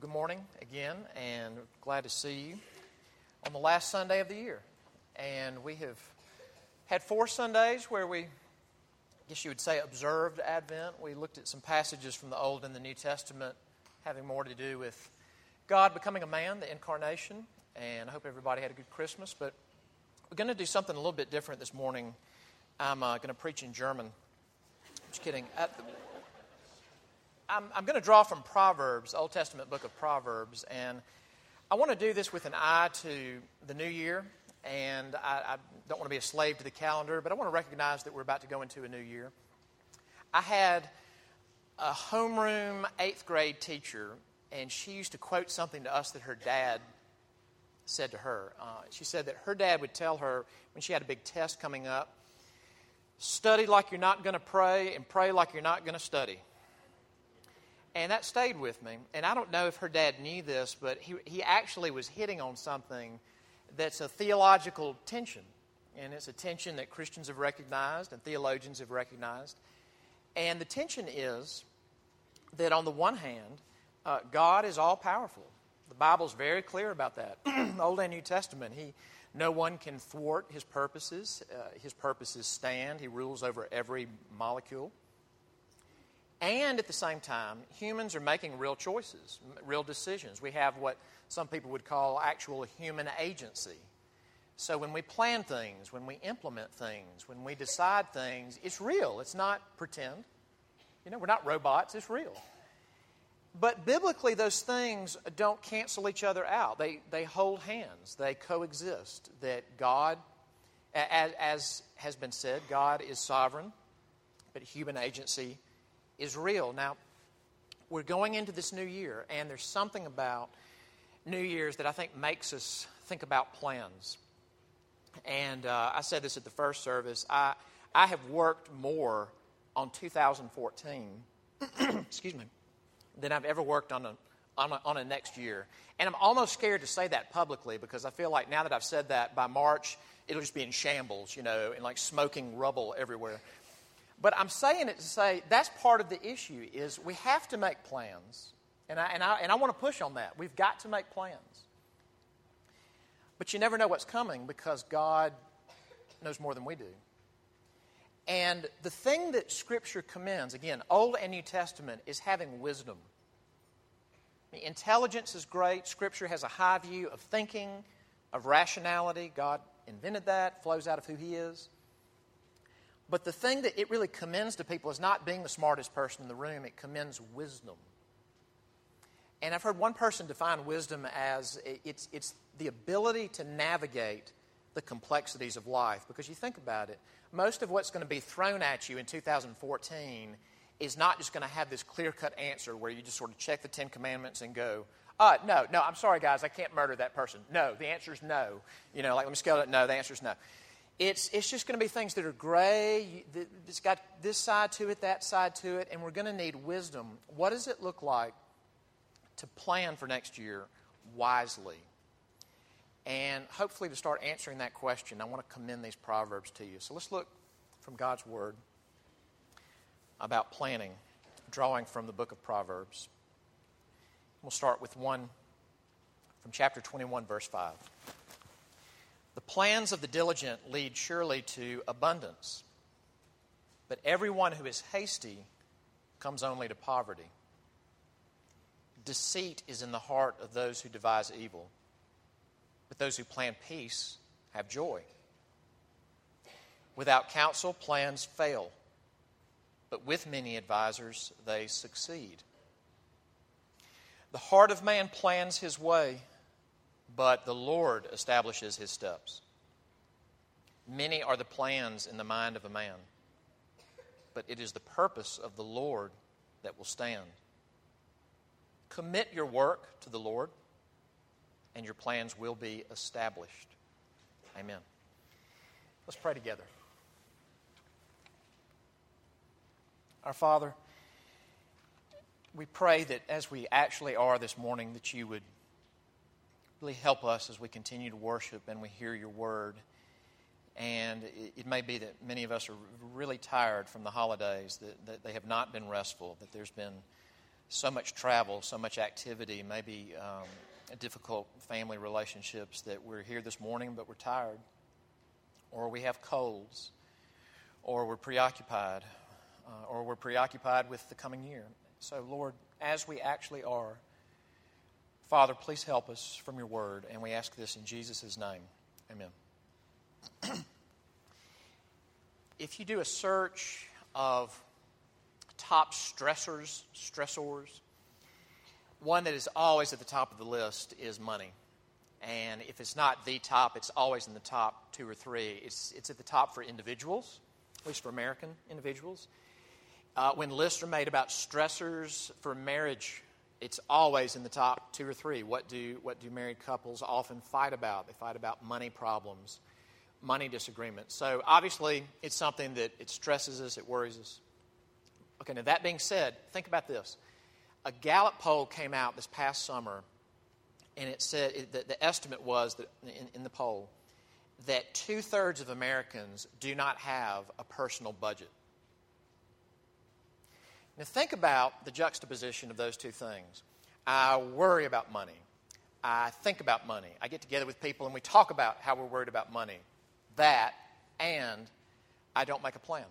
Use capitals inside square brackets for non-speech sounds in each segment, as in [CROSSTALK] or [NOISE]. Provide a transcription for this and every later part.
good morning again, and glad to see you on the last Sunday of the year. And we have had four Sundays where we, I guess you would say, observed Advent. We looked at some passages from the Old and the New Testament having more to do with God becoming a man, the incarnation. And I hope everybody had a good Christmas. But we're going to do something a little bit different this morning. I'm uh, going to preach in German. Just kidding. At the, I'm, I'm going to draw from Proverbs, Old Testament book of Proverbs, and I want to do this with an eye to the new year. And I, I don't want to be a slave to the calendar, but I want to recognize that we're about to go into a new year. I had a homeroom eighth grade teacher, and she used to quote something to us that her dad said to her. Uh, she said that her dad would tell her when she had a big test coming up study like you're not going to pray, and pray like you're not going to study. And that stayed with me. And I don't know if her dad knew this, but he, he actually was hitting on something that's a theological tension. And it's a tension that Christians have recognized and theologians have recognized. And the tension is that on the one hand, uh, God is all powerful. The Bible's very clear about that. [CLEARS THROAT] Old and New Testament, he, no one can thwart his purposes. Uh, his purposes stand. He rules over every molecule. And at the same time, humans are making real choices, real decisions. We have what some people would call actual human agency. So when we plan things, when we implement things, when we decide things, it's real. It's not pretend. You know, we're not robots, it's real. But biblically, those things don't cancel each other out. They, they hold hands, they coexist. That God, as, as has been said, God is sovereign, but human agency is real. Now, we're going into this new year, and there's something about New Year's that I think makes us think about plans. And uh, I said this at the first service. I, I have worked more on 2014, [CLEARS THROAT] excuse me, than I've ever worked on a, on a, on a next year. And I'm almost scared to say that publicly because I feel like now that I've said that, by March, it'll just be in shambles, you know, and like smoking rubble everywhere. But I'm saying it to say that's part of the issue is we have to make plans. And I, and I, and I want to push on that. We've got to make plans. But you never know what's coming because God knows more than we do. And the thing that Scripture commends, again, Old and New Testament, is having wisdom. Intelligence is great. Scripture has a high view of thinking, of rationality. God invented that, flows out of who He is. But the thing that it really commends to people is not being the smartest person in the room, it commends wisdom. And I've heard one person define wisdom as it's, it's the ability to navigate the complexities of life. Because you think about it, most of what's going to be thrown at you in 2014 is not just going to have this clear cut answer where you just sort of check the Ten Commandments and go, uh, no, no, I'm sorry, guys, I can't murder that person. No, the answer is no. You know, like, let me scale it. No, the answer is no. It's, it's just going to be things that are gray. It's got this side to it, that side to it, and we're going to need wisdom. What does it look like to plan for next year wisely? And hopefully, to start answering that question, I want to commend these proverbs to you. So let's look from God's Word about planning, drawing from the book of Proverbs. We'll start with one from chapter 21, verse 5. The plans of the diligent lead surely to abundance, but everyone who is hasty comes only to poverty. Deceit is in the heart of those who devise evil, but those who plan peace have joy. Without counsel, plans fail, but with many advisers, they succeed. The heart of man plans his way but the Lord establishes his steps. Many are the plans in the mind of a man, but it is the purpose of the Lord that will stand. Commit your work to the Lord, and your plans will be established. Amen. Let's pray together. Our Father, we pray that as we actually are this morning, that you would really help us as we continue to worship and we hear your word. And it, it may be that many of us are really tired from the holidays, that, that they have not been restful, that there's been so much travel, so much activity, maybe um, difficult family relationships that we're here this morning but we're tired, or we have colds, or we're preoccupied, uh, or we're preoccupied with the coming year. So, Lord, as we actually are, Father, please help us from your word, and we ask this in Jesus' name. Amen. [CLEARS THROAT] if you do a search of top stressors, stressors, one that is always at the top of the list is money. And if it's not the top, it's always in the top two or three. It's, it's at the top for individuals, at least for American individuals. Uh, when lists are made about stressors for marriage, it's always in the top two or three. What do, what do married couples often fight about? They fight about money problems, money disagreements. So obviously, it's something that it stresses us, it worries us. Okay, now that being said, think about this. A Gallup poll came out this past summer, and it said it, the, the, estimate was that in, in the poll that two thirds of Americans do not have a personal budget. Now, think about the juxtaposition of those two things. I worry about money. I think about money. I get together with people and we talk about how we're worried about money. That, and I don't make a plan.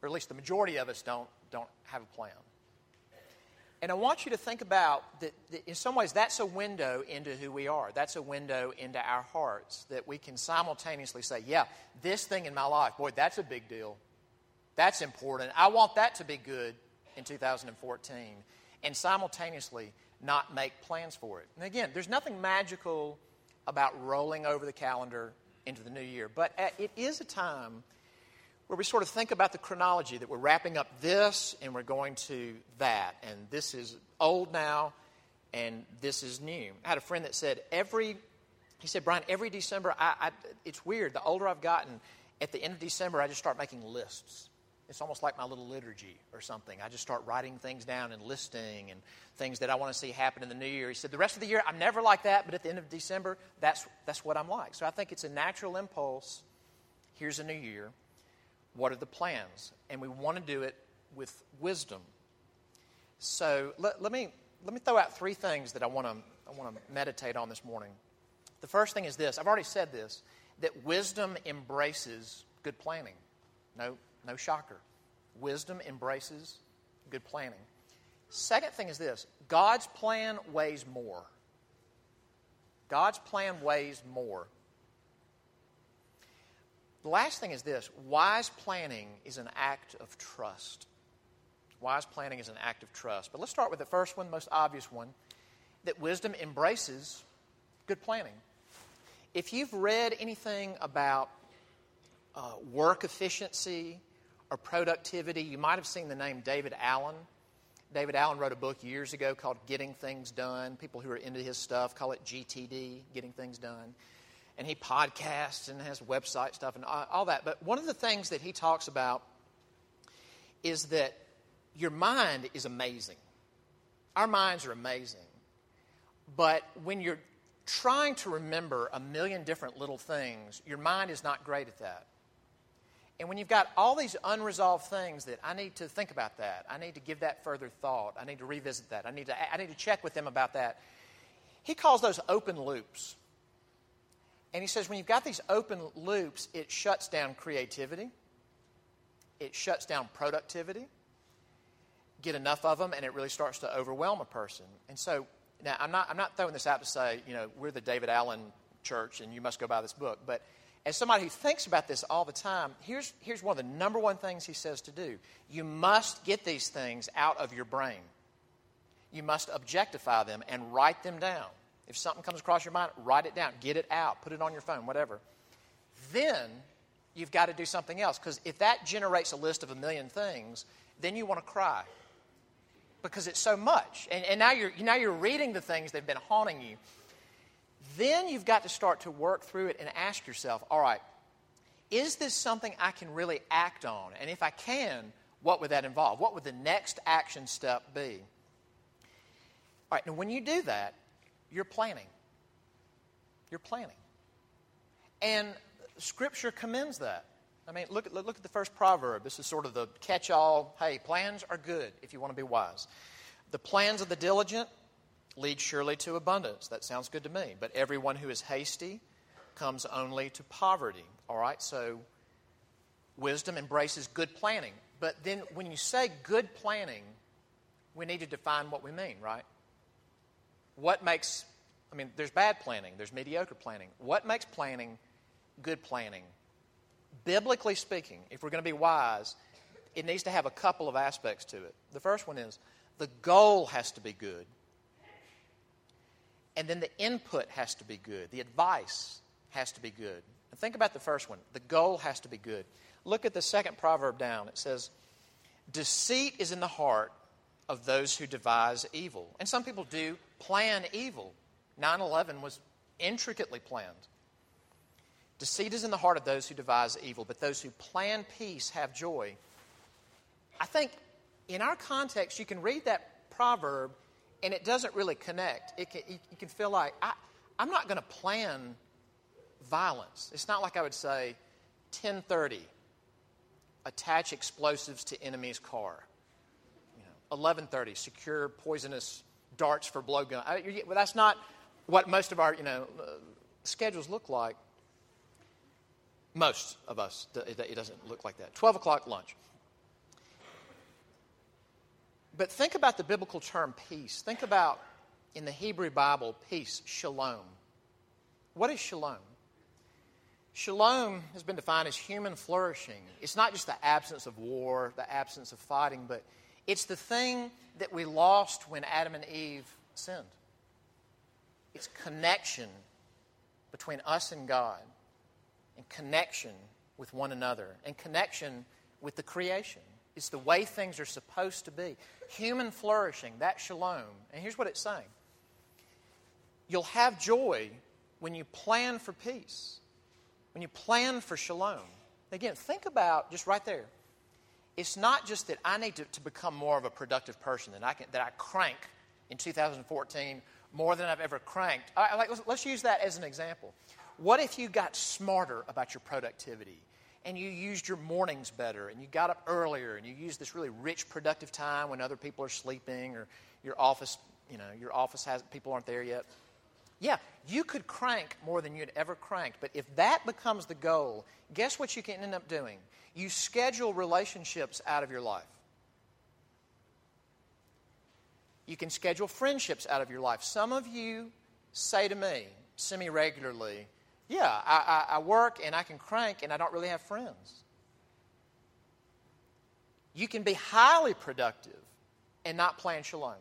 Or at least the majority of us don't, don't have a plan. And I want you to think about that, that, in some ways, that's a window into who we are. That's a window into our hearts that we can simultaneously say, yeah, this thing in my life, boy, that's a big deal. That's important. I want that to be good in 2014. And simultaneously, not make plans for it. And again, there's nothing magical about rolling over the calendar into the new year, but uh, it is a time where we sort of think about the chronology that we're wrapping up this and we're going to that. And this is old now and this is new. I had a friend that said, every, he said, Brian, every December, I, I, it's weird. The older I've gotten, at the end of December, I just start making lists. It's almost like my little liturgy or something. I just start writing things down and listing and things that I want to see happen in the new year. He said, The rest of the year, I'm never like that, but at the end of December, that's, that's what I'm like. So I think it's a natural impulse. Here's a new year. What are the plans? And we want to do it with wisdom. So let, let, me, let me throw out three things that I want, to, I want to meditate on this morning. The first thing is this I've already said this that wisdom embraces good planning. No, no shocker. Wisdom embraces good planning. Second thing is this God's plan weighs more. God's plan weighs more. The last thing is this wise planning is an act of trust. Wise planning is an act of trust. But let's start with the first one, the most obvious one that wisdom embraces good planning. If you've read anything about uh, work efficiency, or productivity. You might have seen the name David Allen. David Allen wrote a book years ago called Getting Things Done. People who are into his stuff call it GTD, Getting Things Done. And he podcasts and has website stuff and all that. But one of the things that he talks about is that your mind is amazing. Our minds are amazing. But when you're trying to remember a million different little things, your mind is not great at that. And when you've got all these unresolved things that I need to think about that, I need to give that further thought, I need to revisit that, I need to, I need to check with them about that, he calls those open loops. And he says when you've got these open loops, it shuts down creativity, it shuts down productivity. Get enough of them, and it really starts to overwhelm a person. And so, now I'm not, I'm not throwing this out to say, you know, we're the David Allen church and you must go buy this book, but as somebody who thinks about this all the time, here's, here's one of the number one things he says to do. You must get these things out of your brain. You must objectify them and write them down. If something comes across your mind, write it down, get it out, put it on your phone, whatever. Then you've got to do something else because if that generates a list of a million things, then you want to cry because it's so much. And, and now, you're, now you're reading the things that have been haunting you. Then you've got to start to work through it and ask yourself, all right, is this something I can really act on? And if I can, what would that involve? What would the next action step be? All right, now when you do that, you're planning. You're planning. And Scripture commends that. I mean, look, look at the first proverb. This is sort of the catch all hey, plans are good if you want to be wise. The plans of the diligent lead surely to abundance. That sounds good to me. But everyone who is hasty comes only to poverty. All right, so wisdom embraces good planning. But then when you say good planning, we need to define what we mean, right? What makes, I mean, there's bad planning, there's mediocre planning. What makes planning good planning? Biblically speaking, if we're going to be wise, it needs to have a couple of aspects to it. The first one is the goal has to be good. And then the input has to be good. The advice has to be good. And think about the first one. The goal has to be good. Look at the second proverb down. It says, Deceit is in the heart of those who devise evil. And some people do plan evil. 9 11 was intricately planned. Deceit is in the heart of those who devise evil, but those who plan peace have joy. I think in our context, you can read that proverb and it doesn't really connect. It can, you can feel like, I, I'm not going to plan violence. It's not like I would say, 1030, attach explosives to enemy's car. You know, 1130, secure poisonous darts for blowgun. I, well, that's not what most of our, you know, uh, schedules look like. Most of us, it doesn't look like that. 12 o'clock lunch. But think about the biblical term peace. Think about, in the Hebrew Bible, peace, shalom. What is shalom? Shalom has been defined as human flourishing. It's not just the absence of war, the absence of fighting, but it's the thing that we lost when Adam and Eve sinned. It's connection between us and God, and connection with one another, and connection with the creation. It's the way things are supposed to be. Human flourishing, that shalom. And here's what it's saying You'll have joy when you plan for peace, when you plan for shalom. Again, think about just right there. It's not just that I need to, to become more of a productive person, that I, can, that I crank in 2014 more than I've ever cranked. Like, let's, let's use that as an example. What if you got smarter about your productivity? And you used your mornings better and you got up earlier and you used this really rich productive time when other people are sleeping or your office you know your office has people aren't there yet. Yeah you could crank more than you'd ever cranked but if that becomes the goal guess what you can end up doing? You schedule relationships out of your life. You can schedule friendships out of your life. Some of you say to me semi regularly yeah, I, I, I work and I can crank and I don't really have friends. You can be highly productive and not plan shalom.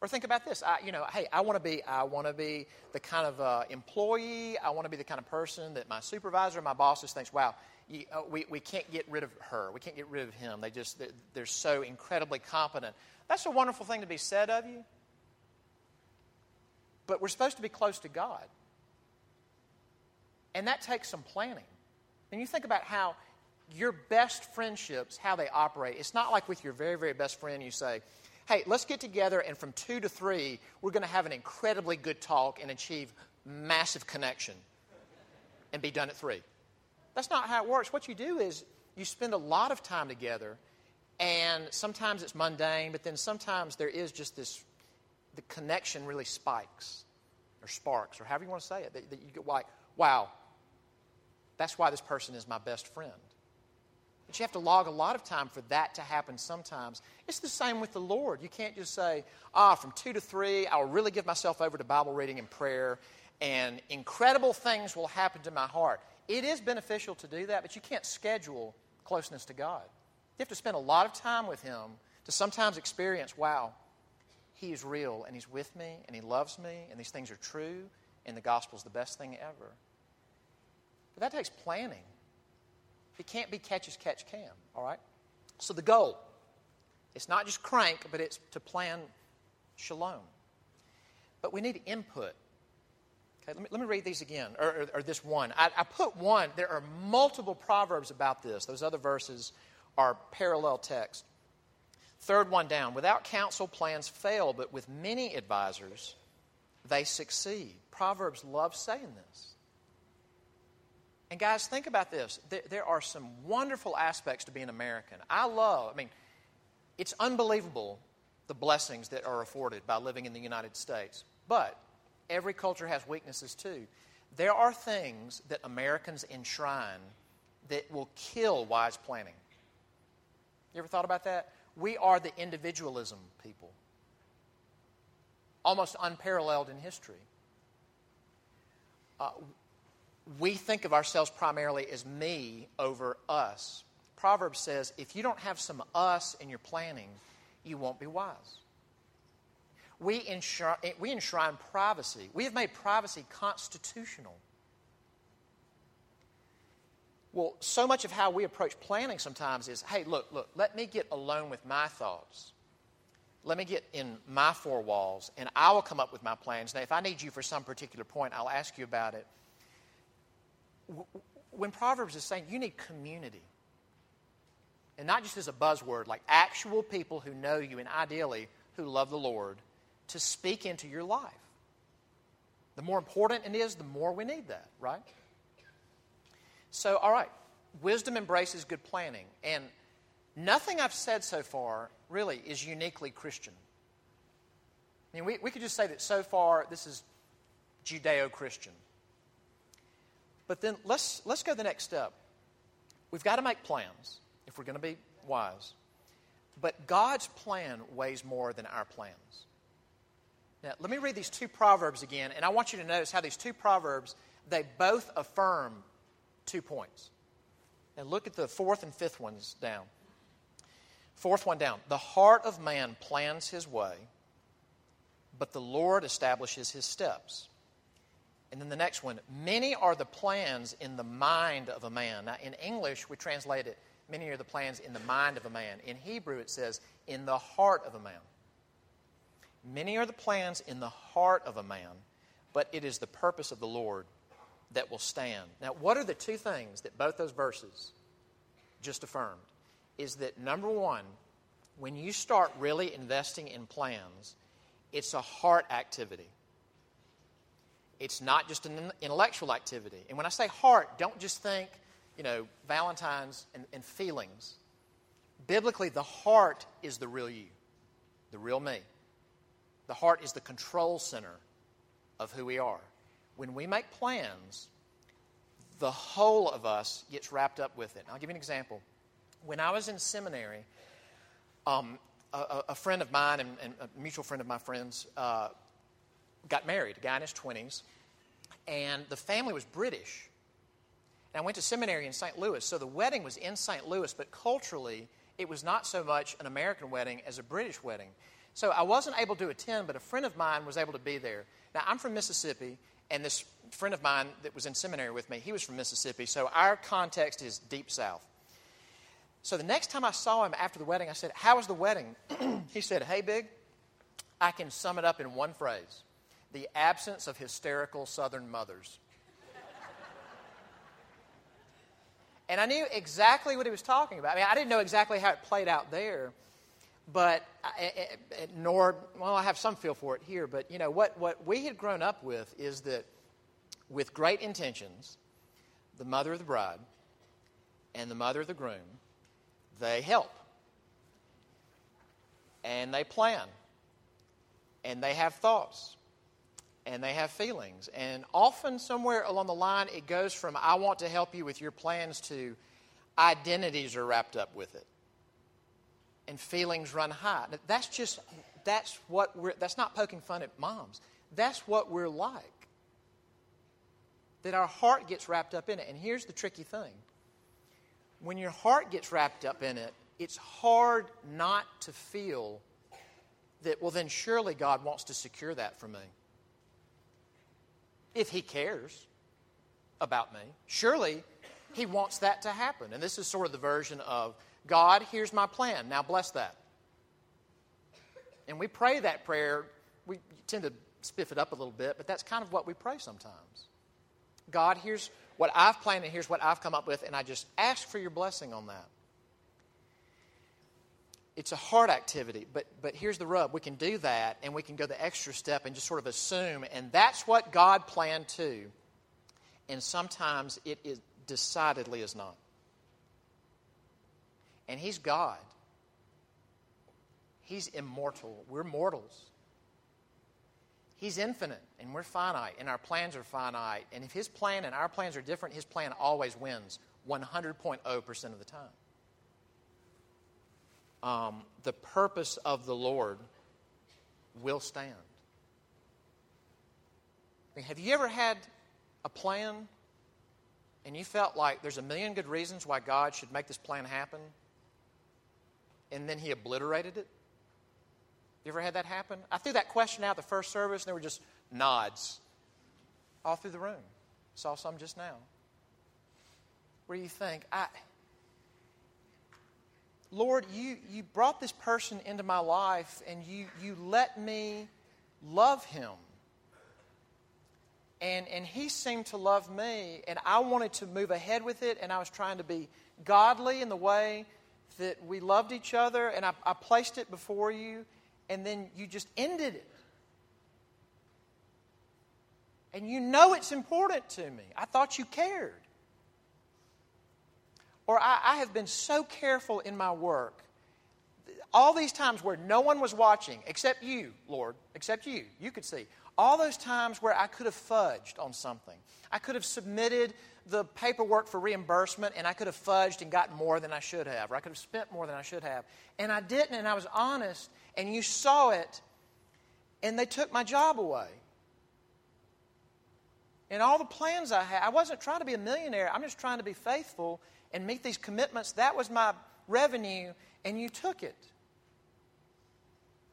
Or think about this. I, you know, hey, I want to be, I want to be the kind of uh, employee. I want to be the kind of person that my supervisor, my bosses thinks, wow, you, uh, we, we can't get rid of her. We can't get rid of him. They just, they're, they're so incredibly competent. That's a wonderful thing to be said of you. But we're supposed to be close to God. And that takes some planning. And you think about how your best friendships, how they operate. It's not like with your very, very best friend, you say, hey, let's get together, and from two to three, we're going to have an incredibly good talk and achieve massive connection and be done at three. That's not how it works. What you do is you spend a lot of time together, and sometimes it's mundane, but then sometimes there is just this the connection really spikes or sparks, or however you want to say it. That, that you get like, wow, that's why this person is my best friend. But you have to log a lot of time for that to happen sometimes. It's the same with the Lord. You can't just say, ah, from two to three, I'll really give myself over to Bible reading and prayer, and incredible things will happen to my heart. It is beneficial to do that, but you can't schedule closeness to God. You have to spend a lot of time with Him to sometimes experience, wow, He is real, and He's with me, and He loves me, and these things are true, and the gospel is the best thing ever. But that takes planning. It can't be catch as catch can, all right? So the goal, it's not just crank, but it's to plan shalom. But we need input. Okay, let me, let me read these again, or, or, or this one. I, I put one. There are multiple proverbs about this. Those other verses are parallel text. Third one down. Without counsel, plans fail, but with many advisors, they succeed. Proverbs love saying this. And guys, think about this. There, are some wonderful aspects to being American. I love, I mean, it's unbelievable the blessings that are afforded by living in the United States. But every culture has weaknesses too. There are things that Americans enshrine that will kill wise planning. You ever thought about that? We are the individualism people, almost unparalleled in history. Uh, we think of ourselves primarily as me over us. Proverbs says if you don't have some us in your planning, you won't be wise. We we enshrine privacy. We have made privacy constitutional. Well, so much of how we approach planning sometimes is hey, look, look, let me get alone with my thoughts. Let me get in my four walls, and I will come up with my plans. Now, if I need you for some particular point, I'll ask you about it. When Proverbs is saying you need community, and not just as a buzzword, like actual people who know you and ideally who love the Lord to speak into your life. The more important it is, the more we need that, right? So, all right, wisdom embraces good planning. And nothing I've said so far really is uniquely Christian. I mean, we, we could just say that so far this is Judeo Christian. But then let's, let's go the next step. We've got to make plans if we're going to be wise. But God's plan weighs more than our plans. Now, let me read these two proverbs again, and I want you to notice how these two proverbs they both affirm two points. And look at the fourth and fifth ones down. Fourth one down. The heart of man plans his way, but the Lord establishes his steps. And then the next one, many are the plans in the mind of a man. Now, in English, we translate it, many are the plans in the mind of a man. In Hebrew, it says, in the heart of a man. Many are the plans in the heart of a man, but it is the purpose of the Lord that will stand. Now, what are the two things that both those verses just affirmed? Is that number one, when you start really investing in plans, it's a heart activity. It's not just an intellectual activity. And when I say heart, don't just think, you know, Valentine's and, and feelings. Biblically, the heart is the real you, the real me. The heart is the control center of who we are when we make plans, the whole of us gets wrapped up with it. I'll give you an example. When I was in seminary, um, a, a, friend of mine and, and, a mutual friend of my friends uh, got married, a guy in his 20s, and the family was British. And I went to seminary in St. Louis, so the wedding was in St. Louis, but culturally, it was not so much an American wedding as a British wedding. So I wasn't able to attend, but a friend of mine was able to be there. Now, I'm from Mississippi, and this friend of mine that was in seminary with me, he was from Mississippi, so our context is deep south. So the next time I saw him after the wedding, I said, How was the wedding? [CLEARS THROAT] he said, Hey, Big, I can sum it up in one phrase the absence of hysterical southern mothers. and I knew exactly what he was talking about. I mean, I didn't know exactly how it played out there, but eh, eh, eh, nor well i have some feel for it here but you know what, what we had grown up with is that with great intentions the mother of the bride and the mother of the groom they help and they plan and they have thoughts and they have feelings and often somewhere along the line it goes from i want to help you with your plans to identities are wrapped up with it and feelings run high. That's just, that's what we're, that's not poking fun at moms. That's what we're like. That our heart gets wrapped up in it. And here's the tricky thing when your heart gets wrapped up in it, it's hard not to feel that, well, then surely God wants to secure that for me. If He cares about me, surely He wants that to happen. And this is sort of the version of, God, here's my plan. Now bless that. And we pray that prayer. We tend to spiff it up a little bit, but that's kind of what we pray sometimes. God, here's what I've planned and here's what I've come up with, and I just ask for your blessing on that. It's a hard activity, but, but here's the rub. We can do that, and we can go the extra step and just sort of assume, and that's what God planned too. And sometimes it is decidedly is not and He's God. He's immortal. We're mortals. He's infinite and we're finite, and our plans are finite. And if His plan and our plans are different, His plan always wins 100.0% of the time. Um, the purpose of the Lord will stand. I mean, have you ever had a plan and you felt like there's a million good reasons why God should make this plan happen, and then He obliterated it? You ever had that happen? I threw that question out the first service, and there were just nods all through the room. Saw some just now. Where do you think, I, Lord, you, you brought this person into my life, and you, you let me love him. And, and he seemed to love me, and I wanted to move ahead with it, and I was trying to be godly in the way that we loved each other, and I, I placed it before you, and then you just ended it. And you know it's important to me. I thought you cared. Or I, I, have been so careful in my work. All these times where no one was watching, except you, Lord, except you, you could see. All those times where I could have fudged on something. I could have submitted the paperwork for reimbursement and I could have fudged and gotten more than I should have, or I could have spent more than I should have. And I didn't, and I was honest, and you saw it, and they took my job away. And all the plans I had, I wasn't trying to be a millionaire, I'm just trying to be faithful and meet these commitments. That was my revenue, and you took it.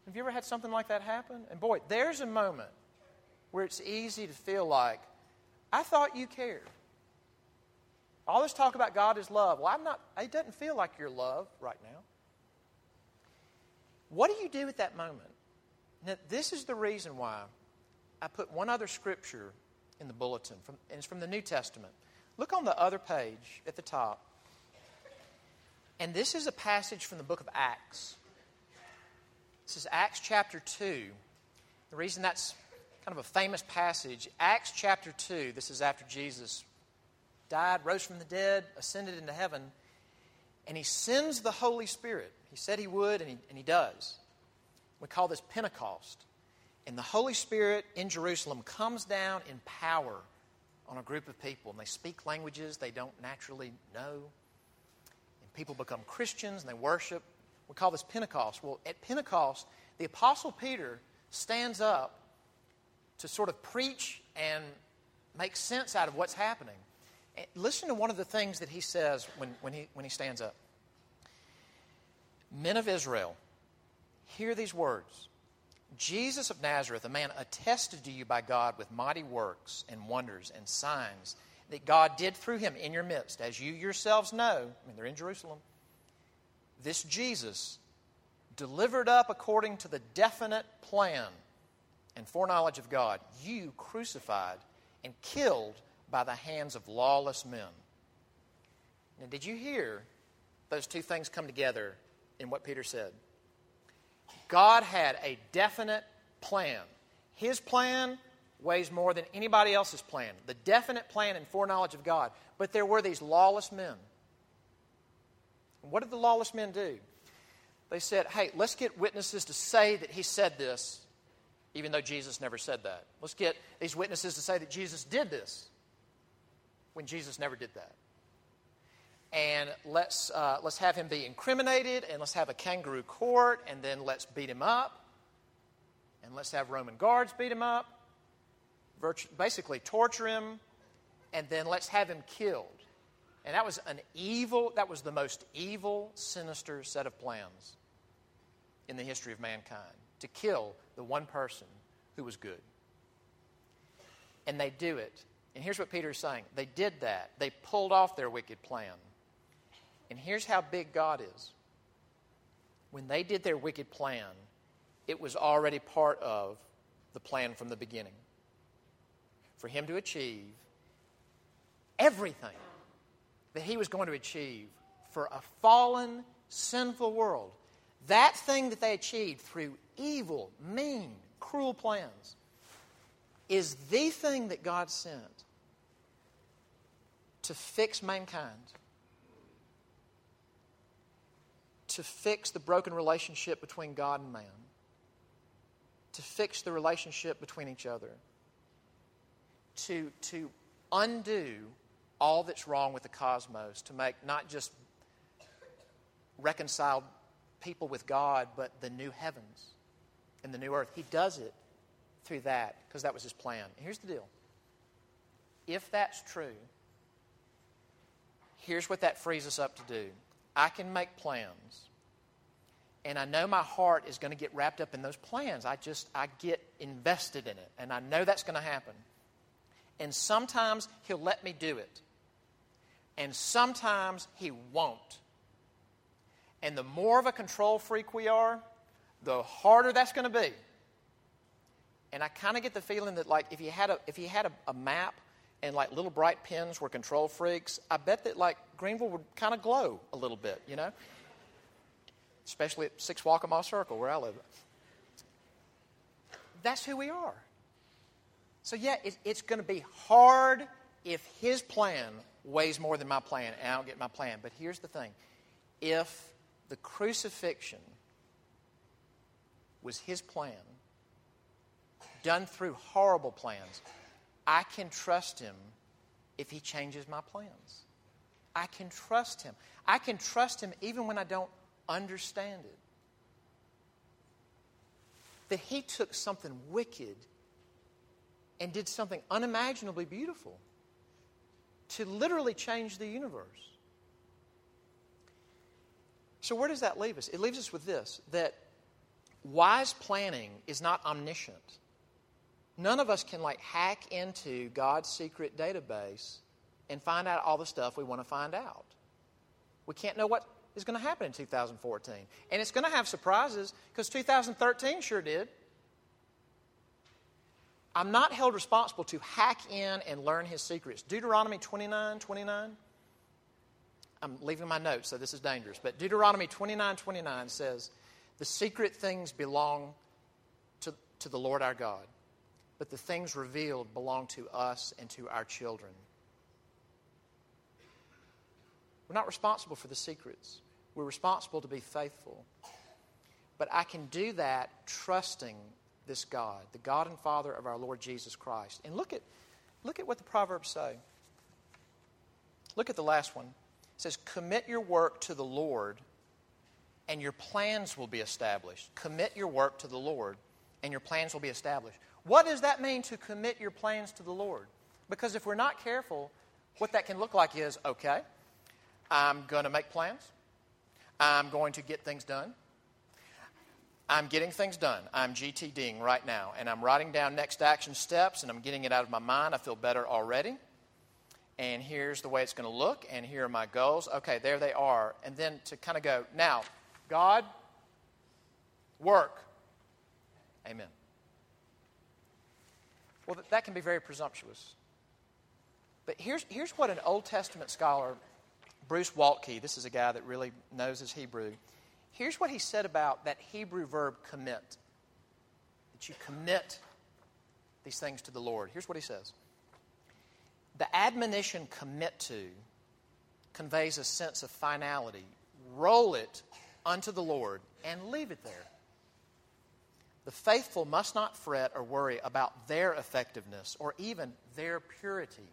Have you ever had something like that happen? And boy, there's a moment where it's easy to feel like, I thought you cared. All this talk about God is love. Well, I'm not, it doesn't feel like you're love right now. What do you do at that moment? Now, this is the reason why I put one other scripture in the bulletin, from, and it's from the New Testament. Look on the other page at the top. And this is a passage from the book of Acts. This is Acts chapter 2. The reason that's kind of a famous passage, Acts chapter 2, this is after Jesus died, rose from the dead, ascended into heaven, and he sends the Holy Spirit. He said he would, and he, and he does. We call this Pentecost. And the Holy Spirit in Jerusalem comes down in power on a group of people, and they speak languages they don't naturally know. People become Christians and they worship. We call this Pentecost. Well, at Pentecost, the Apostle Peter stands up to sort of preach and make sense out of what's happening. And listen to one of the things that he says when, when, he, when he stands up. Men of Israel, hear these words. Jesus of Nazareth, a man attested to you by God with mighty works and wonders and signs that God did through him in your midst, as you yourselves know. I mean, they're in Jerusalem. This Jesus, delivered up according to the definite plan and foreknowledge of God, you crucified and killed by the hands of lawless men. Now, did you hear those two things come together in what Peter said? God had a definite plan. His plan weighs more than anybody else's plan. The definite plan and foreknowledge of God. But there were these lawless men. What did the lawless men do? They said, hey, let's get witnesses to say that he said this, even though Jesus never said that. Let's get these witnesses to say that Jesus did this when Jesus never did that and let's, uh, let's have him be incriminated, and let's have a kangaroo court, and then let's beat him up, and let's have Roman guards beat him up, basically torture him, and then let's have him killed. And that was an evil, that was the most evil, sinister set of plans in the history of mankind to kill the one person who was good. And they do it. And here's what Peter is saying they did that, they pulled off their wicked plan. And here's how big God is. When they did their wicked plan, it was already part of the plan from the beginning. For him to achieve everything that he was going to achieve for a fallen, sinful world. That thing that they achieved through evil, mean, cruel plans is the thing that God sent to fix mankind to fix the broken relationship between God and man, to fix the relationship between each other, to, to undo all that's wrong with the cosmos, to make not just reconciled people with God, but the new heavens and the new earth. He does it through that because that was his plan. Here's the deal if that's true, here's what that frees us up to do I can make plans. And I know my heart is going to get wrapped up in those plans. I just, I get invested in it. And I know that's going to happen. And sometimes He'll let me do it. And sometimes He won't. And the more of a control freak we are, the harder that's going to be. And I kind of get the feeling that, like, if you had a, if you had a, a map and like little bright pins were control freaks, I bet that like Greenville would kind of glow a little bit, you know? Especially at Six Waccamaw Circle where I live. That's who we are. So, yeah, it, it's going to be hard if his plan weighs more than my plan and I don't get my plan. But here's the thing if the crucifixion was his plan, done through horrible plans, I can trust him if he changes my plans. I can trust him. I can trust him even when I don't understand it. That he took something wicked and did something unimaginably beautiful to literally change the universe. So, where does that leave us? It leaves us with this that wise planning is not omniscient. None of us can like hack into God's secret database and find out all the stuff we want to find out. We can't know what is going to happen in 2014. And it's going to have surprises because 2013 sure did. I'm not held responsible to hack in and learn his secrets. Deuteronomy 29 29. I'm leaving my notes, so this is dangerous. But Deuteronomy 29 29 says, The secret things belong to, to the Lord our God but the things revealed belong to us and to our children. We're not responsible for the secrets. We're responsible to be faithful. But I can do that trusting this God, the God and Father of our Lord Jesus Christ. And look at, look at what the Proverbs say. Look at the last one. It says, Commit your work to the Lord, and your plans will be established. Commit your work to the Lord, and your plans will be established. What does that mean to commit your plans to the Lord? Because if we're not careful, what that can look like is okay, I'm going to make plans, I'm going to get things done. I'm getting things done. I'm GTDing right now, and I'm writing down next action steps, and I'm getting it out of my mind. I feel better already. And here's the way it's going to look, and here are my goals. Okay, there they are. And then to kind of go, now, God, work. Amen. Well, that can be very presumptuous. But here's, here's what an Old Testament scholar, Bruce Waltke, this is a guy that really knows his Hebrew, here's what he said about that Hebrew verb commit. That you commit these things to the Lord. Here's what he says The admonition commit to conveys a sense of finality. Roll it unto the Lord and leave it there. The faithful must not fret or worry about their effectiveness or even their purity.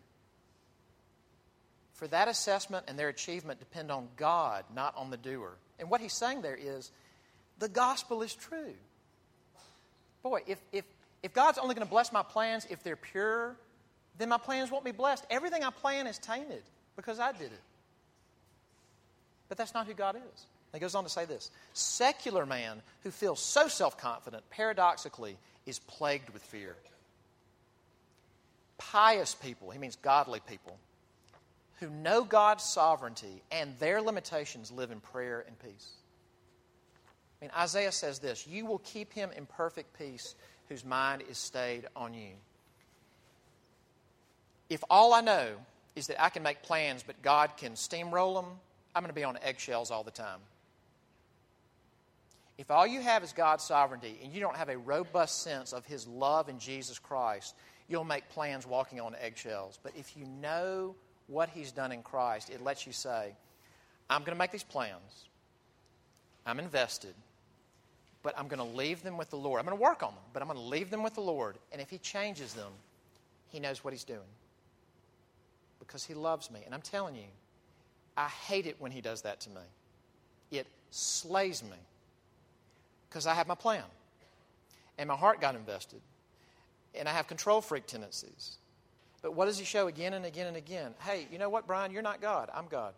For that assessment and their achievement depend on God, not on the doer. And what he's saying there is the gospel is true. Boy, if, if, if God's only going to bless my plans if they're pure, then my plans won't be blessed. Everything I plan is tainted because I did it. But that's not who God is. He goes on to say this Secular man who feels so self confident, paradoxically, is plagued with fear. Pious people, he means godly people, who know God's sovereignty and their limitations live in prayer and peace. I mean, Isaiah says this You will keep him in perfect peace whose mind is stayed on you. If all I know is that I can make plans, but God can steamroll them, I'm going to be on eggshells all the time. If all you have is God's sovereignty and you don't have a robust sense of His love in Jesus Christ, you'll make plans walking on eggshells. But if you know what He's done in Christ, it lets you say, I'm going to make these plans. I'm invested, but I'm going to leave them with the Lord. I'm going to work on them, but I'm going to leave them with the Lord. And if He changes them, He knows what He's doing because He loves me. And I'm telling you, I hate it when He does that to me. It slays me because I have my plan and my heart got invested and I have control freak tendencies. But what does He show again and again and again? Hey, you know what, Brian? You're not God. I'm God.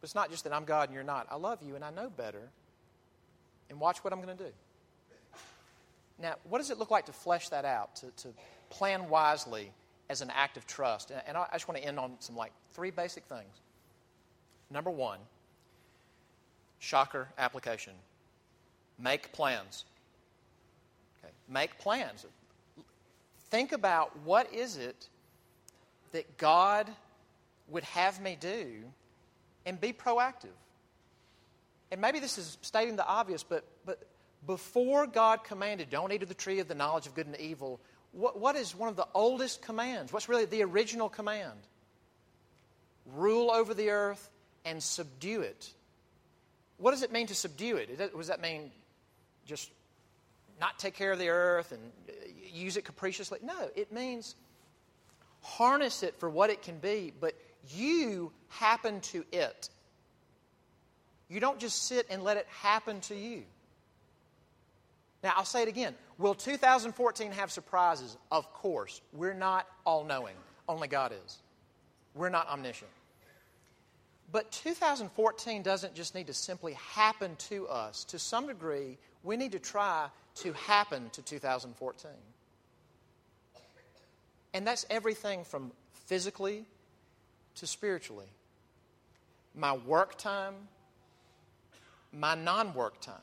But it's not just that I'm God and you're not. I love you and I know better. And watch what I'm going to do. Now, what does it look like to flesh that out, to, to plan wisely as an act of trust? And, and I just want to end on some like three basic things. Number one, shocker application. Make plans. Okay. Make plans. Think about what is it that God would have me do and be proactive. And maybe this is stating the obvious, but, but before God commanded, don't eat of the tree of the knowledge of good and evil, what, what is one of the oldest commands? What's really the original command? Rule over the earth and subdue it. What does it mean to subdue it? Does that mean just not take care of the earth and uh, use it capriciously? No, it means harness it for what it can be, but you happen to it. You don't just sit and let it happen to you. Now, I'll say it again. Will 2014 have surprises? Of course. We're not all knowing, only God is. We're not omniscient. But 2014 doesn't just need to simply happen to us. To some degree, we need to try to happen to 2014. And that's everything from physically to spiritually. My work time, my non work time,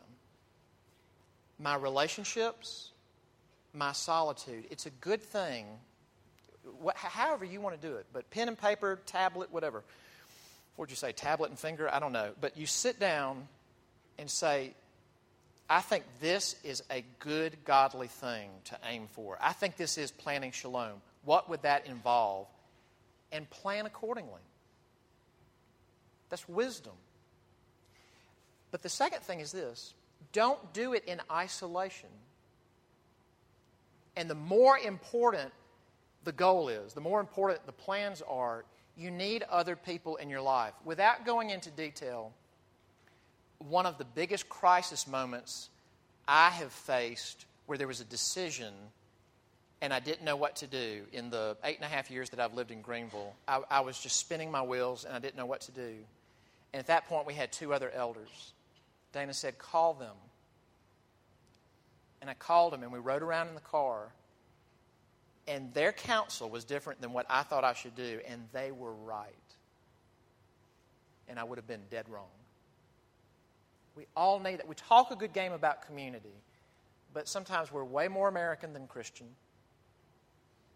my relationships, my solitude. It's a good thing, however you want to do it, but pen and paper, tablet, whatever. What'd you say, tablet and finger? I don't know. But you sit down and say, I think this is a good, godly thing to aim for. I think this is planning shalom. What would that involve? And plan accordingly. That's wisdom. But the second thing is this don't do it in isolation. And the more important the goal is, the more important the plans are, you need other people in your life. Without going into detail, one of the biggest crisis moments I have faced where there was a decision and I didn't know what to do in the eight and a half years that I've lived in Greenville. I, I was just spinning my wheels and I didn't know what to do. And at that point, we had two other elders. Dana said, Call them. And I called them, and we rode around in the car. And their counsel was different than what I thought I should do, and they were right. And I would have been dead wrong. We all need that. We talk a good game about community, but sometimes we're way more American than Christian.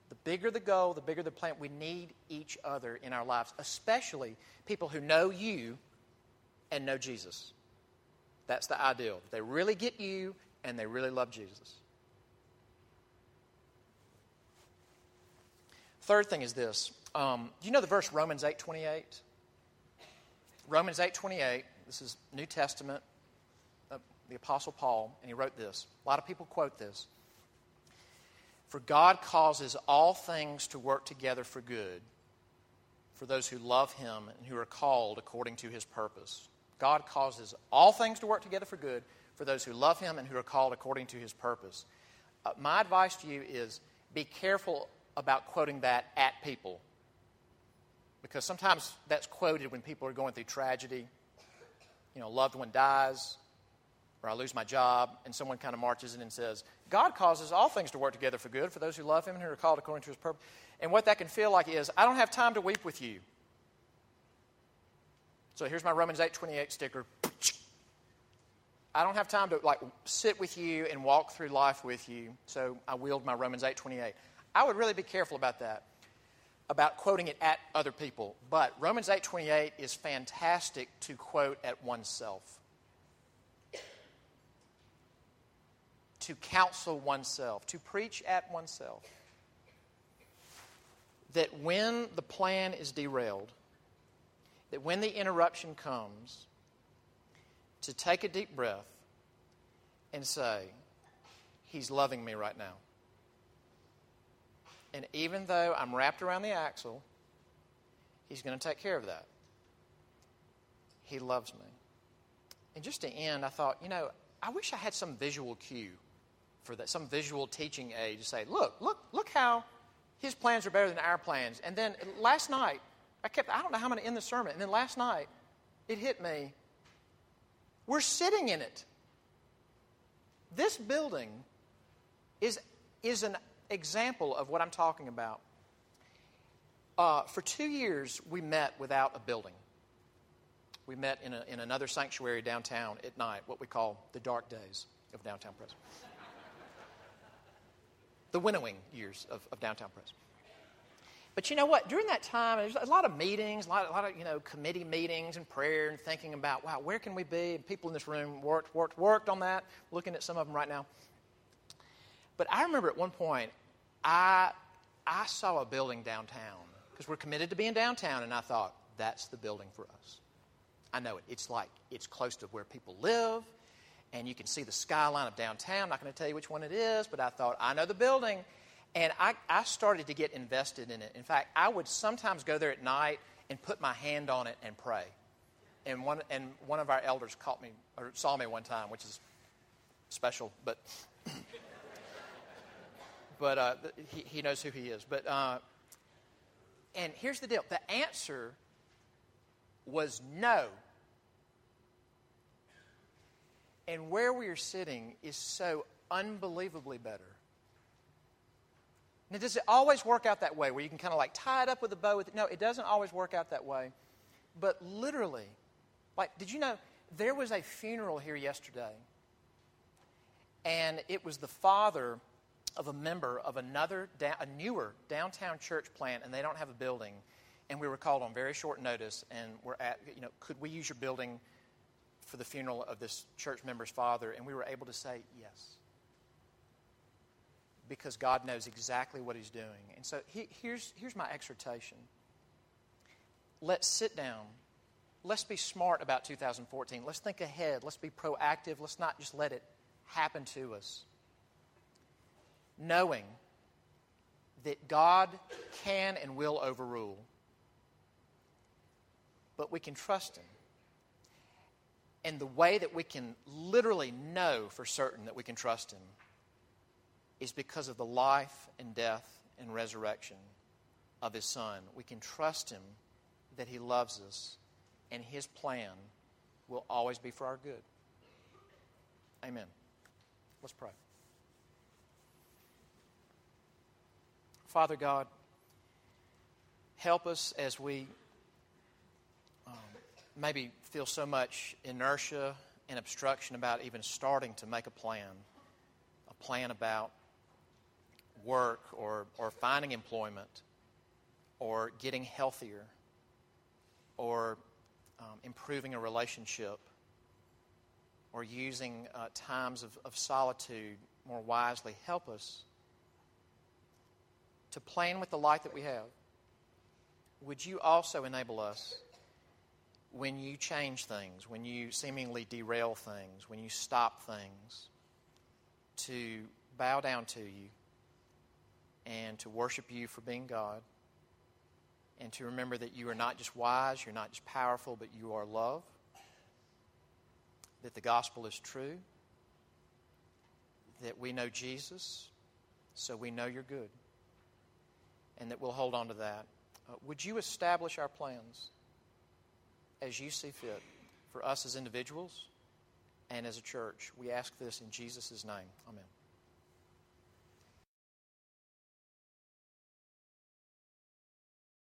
The bigger the goal, the bigger the plan. We need each other in our lives, especially people who know you and know Jesus. That's the ideal. They really get you and they really love Jesus. Third thing is this. Um, do you know the verse Romans 8.28? Romans 8.28, this is New Testament, the Apostle Paul, and he wrote this. A lot of people quote this. For God causes all things to work together for good for those who love him and who are called according to his purpose. God causes all things to work together for good for those who love Him and who are called according to His purpose. Uh, my advice to you is be careful about quoting that at people. Because sometimes that's quoted when people are going through tragedy. You know, a loved one dies, or I lose my job, and someone kind of marches in and says, God causes all things to work together for good for those who love Him and who are called according to His purpose. And what that can feel like is, I don't have time to weep with you. So here's my Romans 8:28 sticker. I don't have time to like sit with you and walk through life with you, so I wield my Romans 8:28. I would really be careful about that, about quoting it at other people. But Romans 8:28 is fantastic to quote at oneself. To counsel oneself, to preach at oneself. That when the plan is derailed, that when the interruption comes, to take a deep breath and say, He's loving me right now. And even though I'm wrapped around the axle, He's going to take care of that. He loves me. And just to end, I thought, you know, I wish I had some visual cue for that, some visual teaching aid to say, look, look, look how his plans are better than our plans. And then last night, I kept, I don't know how I'm going to end the sermon. And then last night, it hit me. We're sitting in it. This building is, is an example of what I'm talking about. Uh, for two years, we met without a building. We met in, a, in another sanctuary downtown at night, what we call the dark days of downtown Pres. The winnowing years of, of downtown Pres. But you know what? During that time, there's a lot of meetings, a lot, a lot of you know committee meetings and prayer and thinking about, wow, where can we be? And people in this room worked, worked, worked on that. Looking at some of them right now. But I remember at one point, I I saw a building downtown because we're committed to being downtown, and I thought that's the building for us. I know it. It's like it's close to where people live, and you can see the skyline of downtown. I'm not going to tell you which one it is, but I thought I know the building. And I, I started to get invested in it. In fact, I would sometimes go there at night and put my hand on it and pray. And one, and one of our elders caught me or saw me one time, which is special, but [COUGHS] but uh, he, he knows who he is. But uh, and here's the deal: the answer was no. And where we are sitting is so unbelievably better. Now, does it always work out that way where you can kind of like tie it up with a bow? With, it? no, it doesn't always work out that way. But literally, like, did you know there was a funeral here yesterday? And it was the father of a member of another, a newer downtown church plant, and they don't have a building. And we were called on very short notice, and we're at, you know, could we use your building for the funeral of this church member's father? And we were able to say yes because God knows exactly what He's doing. And so he, here's, here's my exhortation let's sit down. Let's be smart about 2014. Let's think ahead. Let's be proactive. Let's not just let it happen to us. Knowing that God can and will overrule, but we can trust Him. And the way that we can literally know for certain that we can trust Him is because of the life and death and resurrection of his son. We can trust him that he loves us and his plan will always be for our good. Amen. Let's pray. Father God, help us as we maybe feel so much inertia and obstruction about even starting to make a plan, a plan about work or, or finding employment or getting healthier or um, improving a relationship or using uh, times of, of solitude more wisely. Help us to plan with the light that we have. Would you also enable us when you change things, when you seemingly derail things, when you stop things, to bow down to you and to worship you for being God, and to remember that you are not just wise, you're not just powerful, but you are love, that the gospel is true, that we know Jesus, so we know you're good, and that we'll hold on to that. Uh, would you establish our plans as you see fit for us as individuals and as a church? We ask this in Jesus' name. Amen.